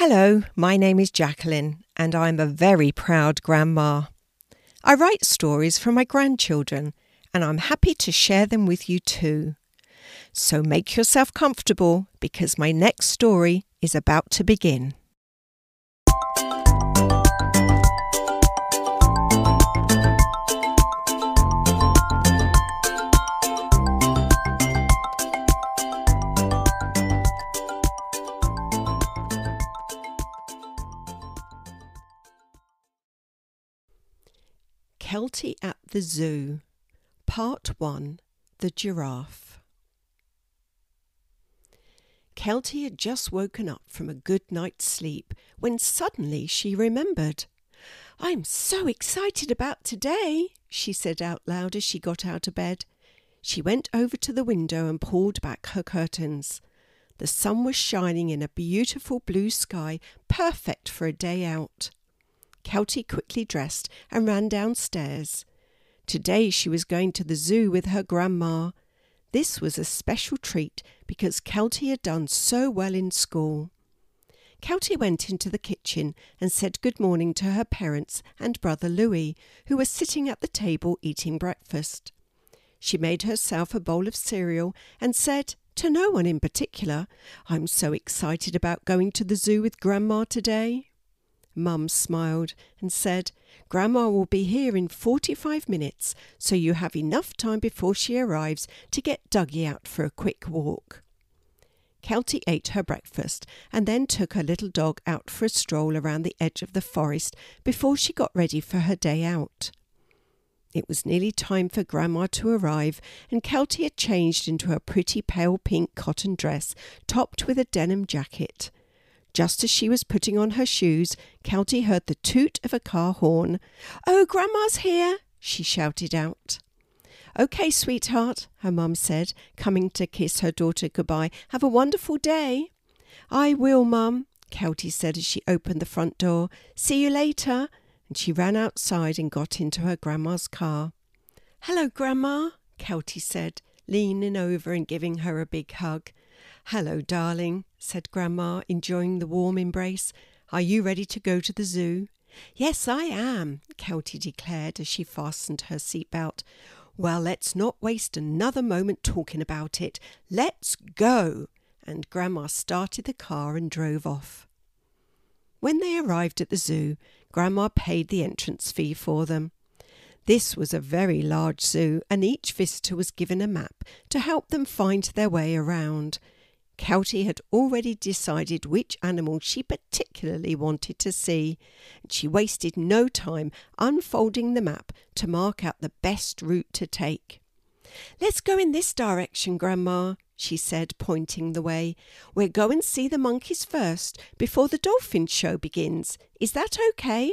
Hello, my name is Jacqueline, and I'm a very proud grandma. I write stories for my grandchildren, and I'm happy to share them with you too. So make yourself comfortable because my next story is about to begin. Kelti at the Zoo, Part 1 The Giraffe. Kelti had just woken up from a good night's sleep when suddenly she remembered. I'm so excited about today, she said out loud as she got out of bed. She went over to the window and pulled back her curtains. The sun was shining in a beautiful blue sky, perfect for a day out. Kelti quickly dressed and ran downstairs. Today she was going to the zoo with her grandma. This was a special treat because Kelti had done so well in school. Kelti went into the kitchen and said good morning to her parents and brother Louis, who were sitting at the table eating breakfast. She made herself a bowl of cereal and said, to no one in particular, I'm so excited about going to the zoo with Grandma today. Mum smiled and said, Grandma will be here in 45 minutes, so you have enough time before she arrives to get Dougie out for a quick walk. Kelti ate her breakfast and then took her little dog out for a stroll around the edge of the forest before she got ready for her day out. It was nearly time for Grandma to arrive, and Kelti had changed into a pretty pale pink cotton dress topped with a denim jacket. Just as she was putting on her shoes, Kelti heard the toot of a car horn. Oh, Grandma's here, she shouted out. OK, sweetheart, her mum said, coming to kiss her daughter goodbye. Have a wonderful day. I will, mum, Kelti said as she opened the front door. See you later. And she ran outside and got into her grandma's car. Hello, Grandma, Kelti said, leaning over and giving her a big hug. Hello, darling, said Grandma, enjoying the warm embrace. Are you ready to go to the zoo? Yes, I am, Kelti declared as she fastened her seat belt. Well, let's not waste another moment talking about it. Let's go! And Grandma started the car and drove off. When they arrived at the zoo, Grandma paid the entrance fee for them. This was a very large zoo, and each visitor was given a map to help them find their way around. Kelti had already decided which animal she particularly wanted to see, and she wasted no time unfolding the map to mark out the best route to take. Let's go in this direction, Grandma, she said, pointing the way. We'll go and see the monkeys first before the dolphin show begins. Is that okay?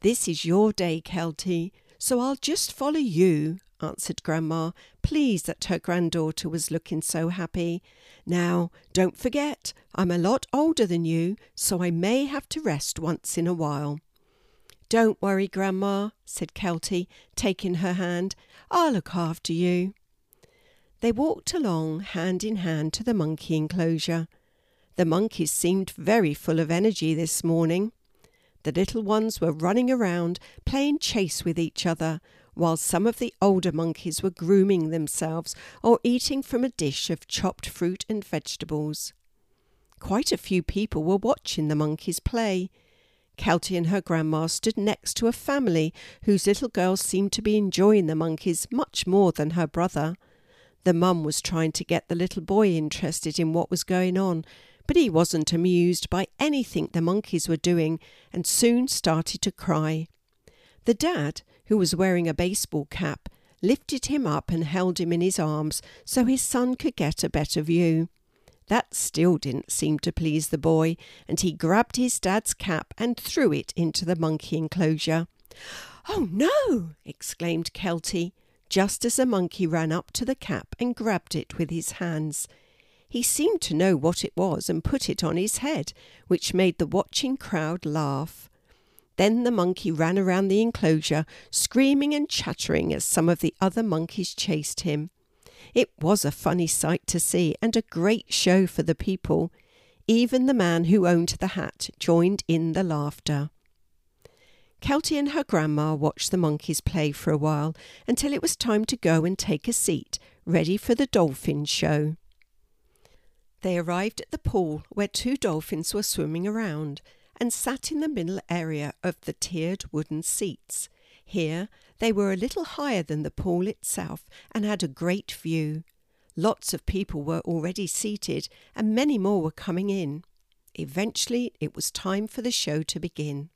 This is your day, Kelti, so I'll just follow you, answered Grandma, pleased that her granddaughter was looking so happy. Now, don't forget, I'm a lot older than you, so I may have to rest once in a while. Don't worry, Grandma, said Kelti, taking her hand. I'll look after you. They walked along hand in hand to the monkey enclosure. The monkeys seemed very full of energy this morning. The little ones were running around, playing chase with each other, while some of the older monkeys were grooming themselves or eating from a dish of chopped fruit and vegetables. Quite a few people were watching the monkeys play. Kelti and her grandma stood next to a family whose little girl seemed to be enjoying the monkeys much more than her brother. The mum was trying to get the little boy interested in what was going on, but he wasn't amused by anything the monkeys were doing and soon started to cry. The dad, who was wearing a baseball cap, lifted him up and held him in his arms so his son could get a better view. That still didn't seem to please the boy, and he grabbed his dad's cap and threw it into the monkey enclosure. Oh no! exclaimed Kelti, just as the monkey ran up to the cap and grabbed it with his hands. He seemed to know what it was and put it on his head, which made the watching crowd laugh. Then the monkey ran around the enclosure, screaming and chattering as some of the other monkeys chased him. It was a funny sight to see and a great show for the people. Even the man who owned the hat joined in the laughter. Kelti and her grandma watched the monkeys play for a while until it was time to go and take a seat, ready for the dolphin show. They arrived at the pool where two dolphins were swimming around and sat in the middle area of the tiered wooden seats. Here they were a little higher than the pool itself and had a great view. Lots of people were already seated and many more were coming in. Eventually it was time for the show to begin.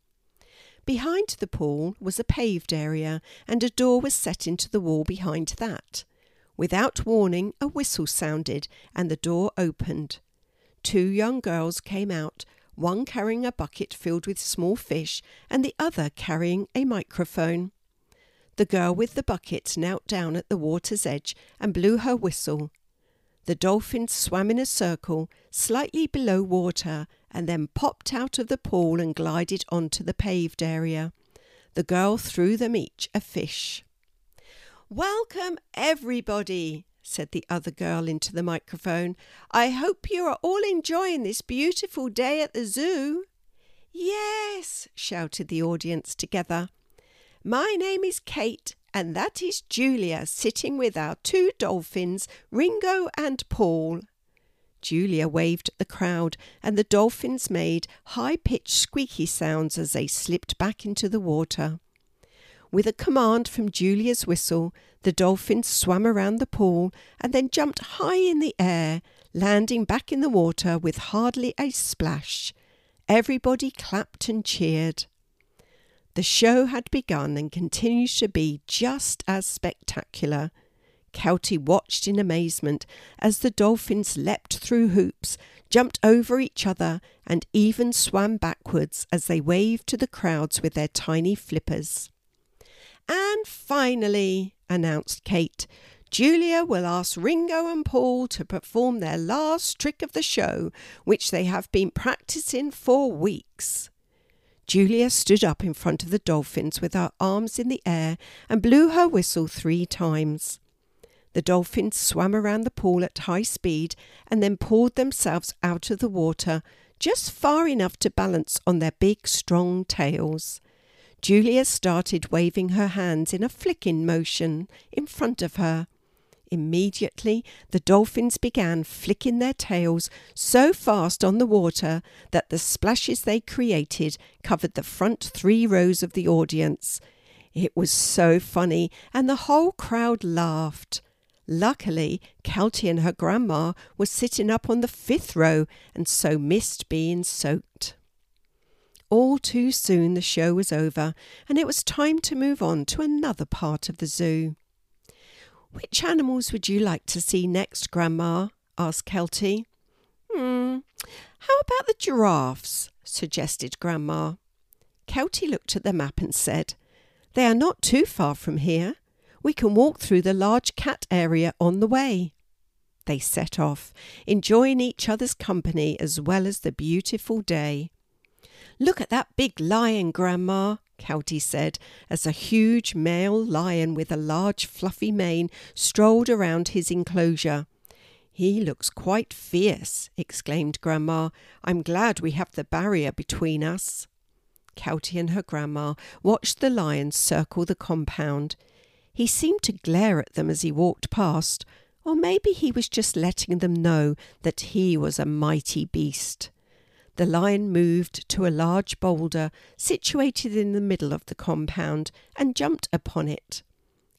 Behind the pool was a paved area and a door was set into the wall behind that. Without warning, a whistle sounded and the door opened. Two young girls came out, one carrying a bucket filled with small fish and the other carrying a microphone. The girl with the bucket knelt down at the water's edge and blew her whistle. The dolphins swam in a circle slightly below water and then popped out of the pool and glided onto the paved area. The girl threw them each a fish. Welcome, everybody, said the other girl into the microphone. I hope you are all enjoying this beautiful day at the zoo. Yes, shouted the audience together. My name is Kate, and that is Julia sitting with our two dolphins, Ringo and Paul. Julia waved at the crowd, and the dolphins made high pitched squeaky sounds as they slipped back into the water. With a command from Julia's whistle, the dolphins swam around the pool and then jumped high in the air, landing back in the water with hardly a splash. Everybody clapped and cheered. The show had begun and continued to be just as spectacular. Kelti watched in amazement as the dolphins leapt through hoops, jumped over each other, and even swam backwards as they waved to the crowds with their tiny flippers. And finally, announced Kate, Julia will ask Ringo and Paul to perform their last trick of the show, which they have been practicing for weeks. Julia stood up in front of the dolphins with her arms in the air and blew her whistle three times. The dolphins swam around the pool at high speed and then pulled themselves out of the water just far enough to balance on their big, strong tails. Julia started waving her hands in a flicking motion in front of her. Immediately, the dolphins began flicking their tails so fast on the water that the splashes they created covered the front three rows of the audience. It was so funny, and the whole crowd laughed. Luckily, Kelti and her grandma were sitting up on the fifth row and so missed being soaked. All too soon the show was over, and it was time to move on to another part of the zoo. Which animals would you like to see next, Grandma? asked Kelti. Hmm, how about the giraffes? suggested Grandma. Kelti looked at the map and said, They are not too far from here. We can walk through the large cat area on the way. They set off, enjoying each other's company as well as the beautiful day. Look at that big lion, Grandma, Kelti said, as a huge male lion with a large fluffy mane strolled around his enclosure. He looks quite fierce, exclaimed Grandma. I'm glad we have the barrier between us. Kelti and her grandma watched the lion circle the compound. He seemed to glare at them as he walked past, or maybe he was just letting them know that he was a mighty beast the lion moved to a large boulder situated in the middle of the compound and jumped upon it.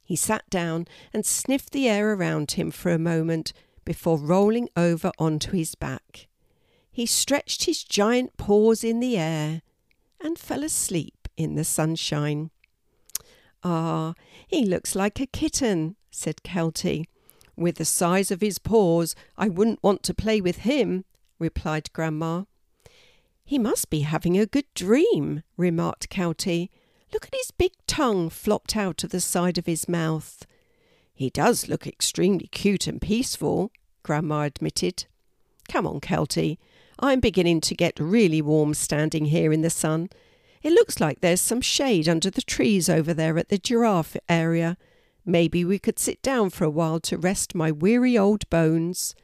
He sat down and sniffed the air around him for a moment before rolling over onto his back. He stretched his giant paws in the air and fell asleep in the sunshine. Ah, he looks like a kitten, said Kelti. With the size of his paws, I wouldn't want to play with him, replied Grandma. He must be having a good dream, remarked Kelti. Look at his big tongue flopped out of the side of his mouth. He does look extremely cute and peaceful, Grandma admitted. Come on, Kelti. I'm beginning to get really warm standing here in the sun. It looks like there's some shade under the trees over there at the giraffe area. Maybe we could sit down for a while to rest my weary old bones.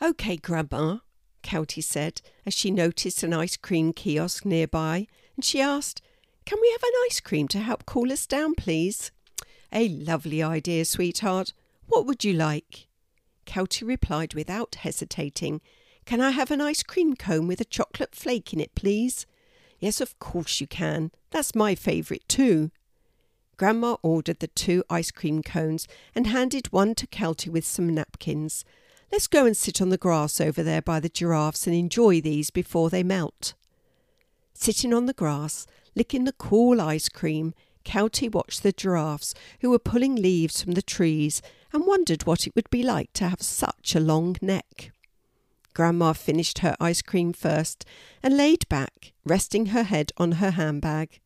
OK, Grandma, Kelti said as she noticed an ice cream kiosk nearby, and she asked, Can we have an ice cream to help cool us down, please? A lovely idea, sweetheart. What would you like? Kelti replied without hesitating, Can I have an ice cream cone with a chocolate flake in it, please? Yes, of course you can. That's my favourite too. Grandma ordered the two ice cream cones and handed one to Kelti with some napkins. Let's go and sit on the grass over there by the giraffes and enjoy these before they melt. Sitting on the grass, licking the cool ice cream, Kelti watched the giraffes who were pulling leaves from the trees and wondered what it would be like to have such a long neck. Grandma finished her ice cream first and laid back, resting her head on her handbag.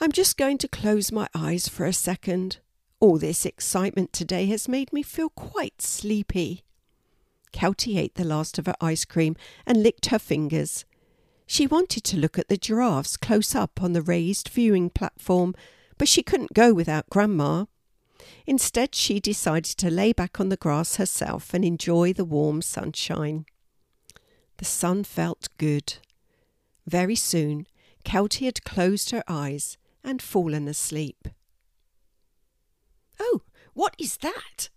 I'm just going to close my eyes for a second. All this excitement today has made me feel quite sleepy. Kelti ate the last of her ice cream and licked her fingers. She wanted to look at the giraffes close up on the raised viewing platform, but she couldn't go without Grandma. Instead, she decided to lay back on the grass herself and enjoy the warm sunshine. The sun felt good. Very soon, Kelti had closed her eyes and fallen asleep. Oh, what is that?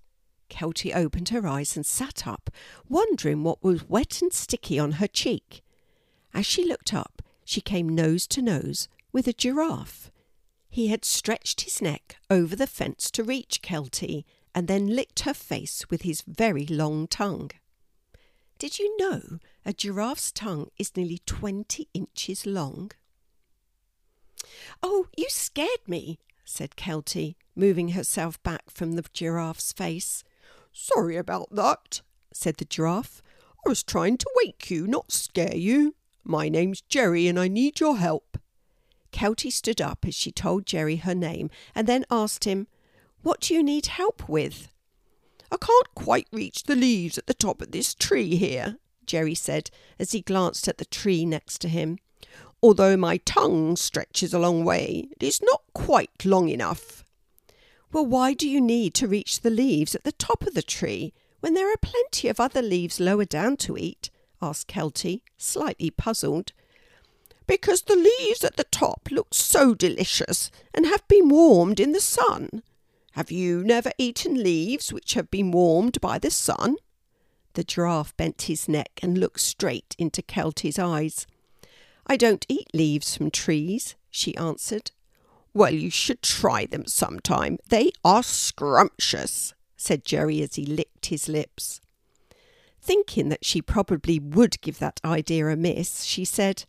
Kelti opened her eyes and sat up, wondering what was wet and sticky on her cheek. As she looked up, she came nose to nose with a giraffe. He had stretched his neck over the fence to reach Kelti and then licked her face with his very long tongue. Did you know a giraffe's tongue is nearly 20 inches long? Oh, you scared me, said Kelti, moving herself back from the giraffe's face. Sorry about that, said the giraffe. I was trying to wake you, not scare you. My name's Gerry and I need your help. Kelti stood up as she told Gerry her name and then asked him, What do you need help with? I can't quite reach the leaves at the top of this tree here, Gerry said as he glanced at the tree next to him. Although my tongue stretches a long way, it is not quite long enough. Well, why do you need to reach the leaves at the top of the tree when there are plenty of other leaves lower down to eat? asked Kelti, slightly puzzled. Because the leaves at the top look so delicious and have been warmed in the sun. Have you never eaten leaves which have been warmed by the sun? The giraffe bent his neck and looked straight into Kelti's eyes. I don't eat leaves from trees, she answered. Well, you should try them sometime. They are scrumptious, said Gerry as he licked his lips. Thinking that she probably would give that idea a miss, she said,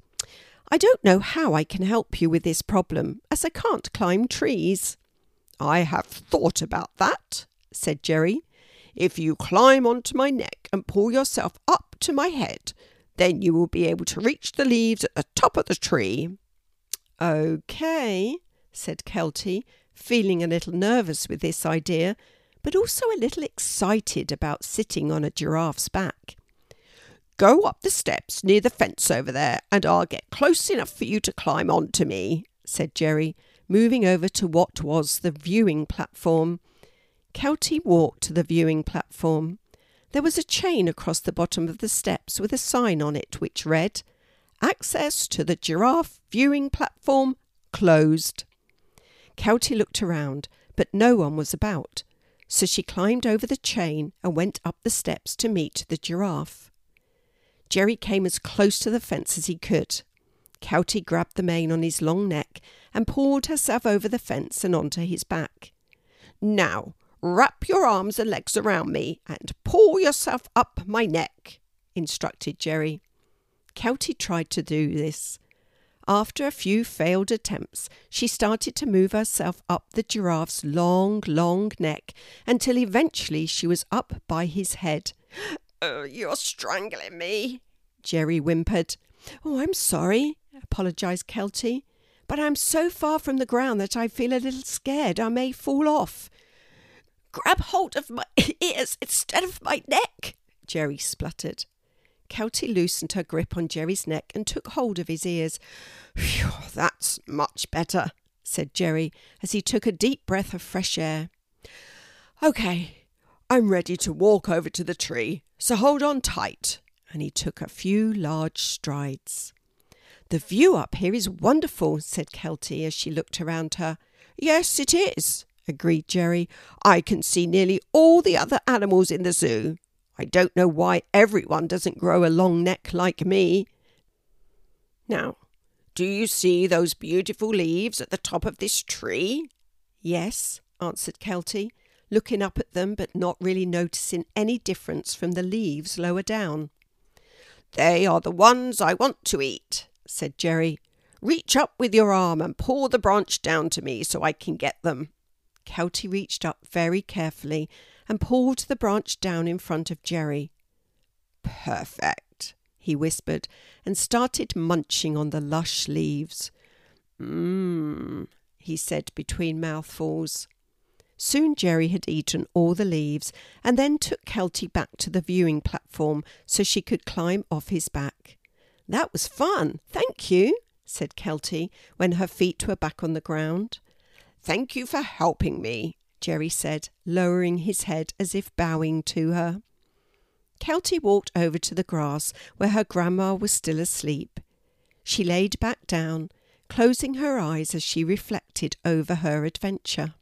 I don't know how I can help you with this problem, as I can't climb trees. I have thought about that, said Gerry. If you climb onto my neck and pull yourself up to my head, then you will be able to reach the leaves at the top of the tree. Okay, said Kelti, feeling a little nervous with this idea, but also a little excited about sitting on a giraffe's back. Go up the steps near the fence over there, and I'll get close enough for you to climb on to me, said Gerry, moving over to what was the viewing platform. Kelti walked to the viewing platform. There was a chain across the bottom of the steps with a sign on it which read, Access to the giraffe viewing platform closed. Kelti looked around, but no one was about, so she climbed over the chain and went up the steps to meet the giraffe. Gerry came as close to the fence as he could. Kelti grabbed the mane on his long neck and pulled herself over the fence and onto his back. Now, wrap your arms and legs around me and pull yourself up my neck, instructed Gerry. Kelti tried to do this. After a few failed attempts, she started to move herself up the giraffe's long, long neck until eventually she was up by his head. Oh, you're strangling me, Gerry whimpered. Oh, I'm sorry, apologized Kelti, but I'm so far from the ground that I feel a little scared I may fall off. Grab hold of my ears instead of my neck, Gerry spluttered. Kelti loosened her grip on Gerry's neck and took hold of his ears. Phew, that's much better, said Gerry as he took a deep breath of fresh air. OK, I'm ready to walk over to the tree, so hold on tight. and he took a few large strides. The view up here is wonderful, said Kelti as she looked around her. Yes, it is, agreed Gerry. I can see nearly all the other animals in the zoo. I don't know why everyone doesn't grow a long neck like me. Now, do you see those beautiful leaves at the top of this tree? Yes, answered Kelti, looking up at them but not really noticing any difference from the leaves lower down. They are the ones I want to eat, said Gerry. Reach up with your arm and pull the branch down to me so I can get them. Kelti reached up very carefully and pulled the branch down in front of Gerry. Perfect, he whispered and started munching on the lush leaves. Mmm, he said between mouthfuls. Soon Gerry had eaten all the leaves and then took Kelti back to the viewing platform so she could climb off his back. That was fun, thank you, said Kelti when her feet were back on the ground. Thank you for helping me, Gerry said, lowering his head as if bowing to her. Kelti walked over to the grass where her grandma was still asleep. She laid back down, closing her eyes as she reflected over her adventure.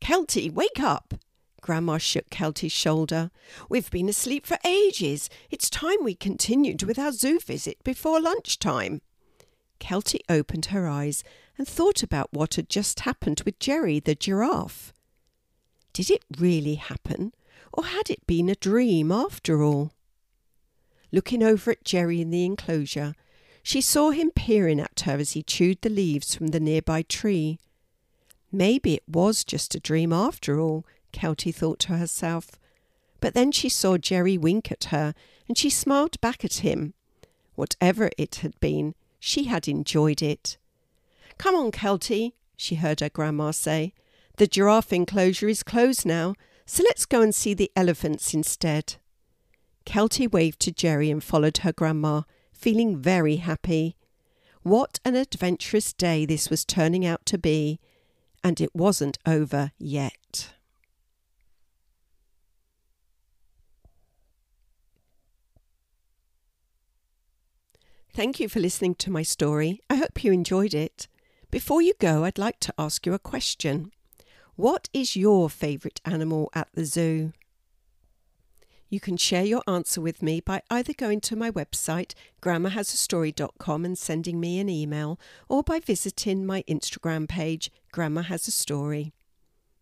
Kelti, wake up! Grandma shook Kelti's shoulder. We've been asleep for ages. It's time we continued with our zoo visit before lunchtime. Kelti opened her eyes and thought about what had just happened with Gerry the giraffe. Did it really happen, or had it been a dream after all? Looking over at Gerry in the enclosure, she saw him peering at her as he chewed the leaves from the nearby tree. Maybe it was just a dream after all, Kelti thought to herself. But then she saw Gerry wink at her, and she smiled back at him. Whatever it had been, she had enjoyed it. Come on, Kelti, she heard her grandma say. The giraffe enclosure is closed now, so let's go and see the elephants instead. Kelti waved to Gerry and followed her grandma, feeling very happy. What an adventurous day this was turning out to be, and it wasn't over yet. Thank you for listening to my story. I hope you enjoyed it. Before you go, I'd like to ask you a question. What is your favourite animal at the zoo? You can share your answer with me by either going to my website, grandmahasastory.com, and sending me an email, or by visiting my Instagram page, Grandma Has a Story.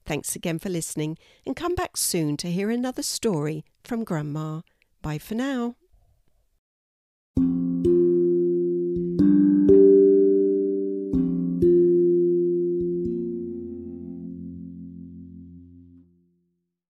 Thanks again for listening, and come back soon to hear another story from Grandma. Bye for now.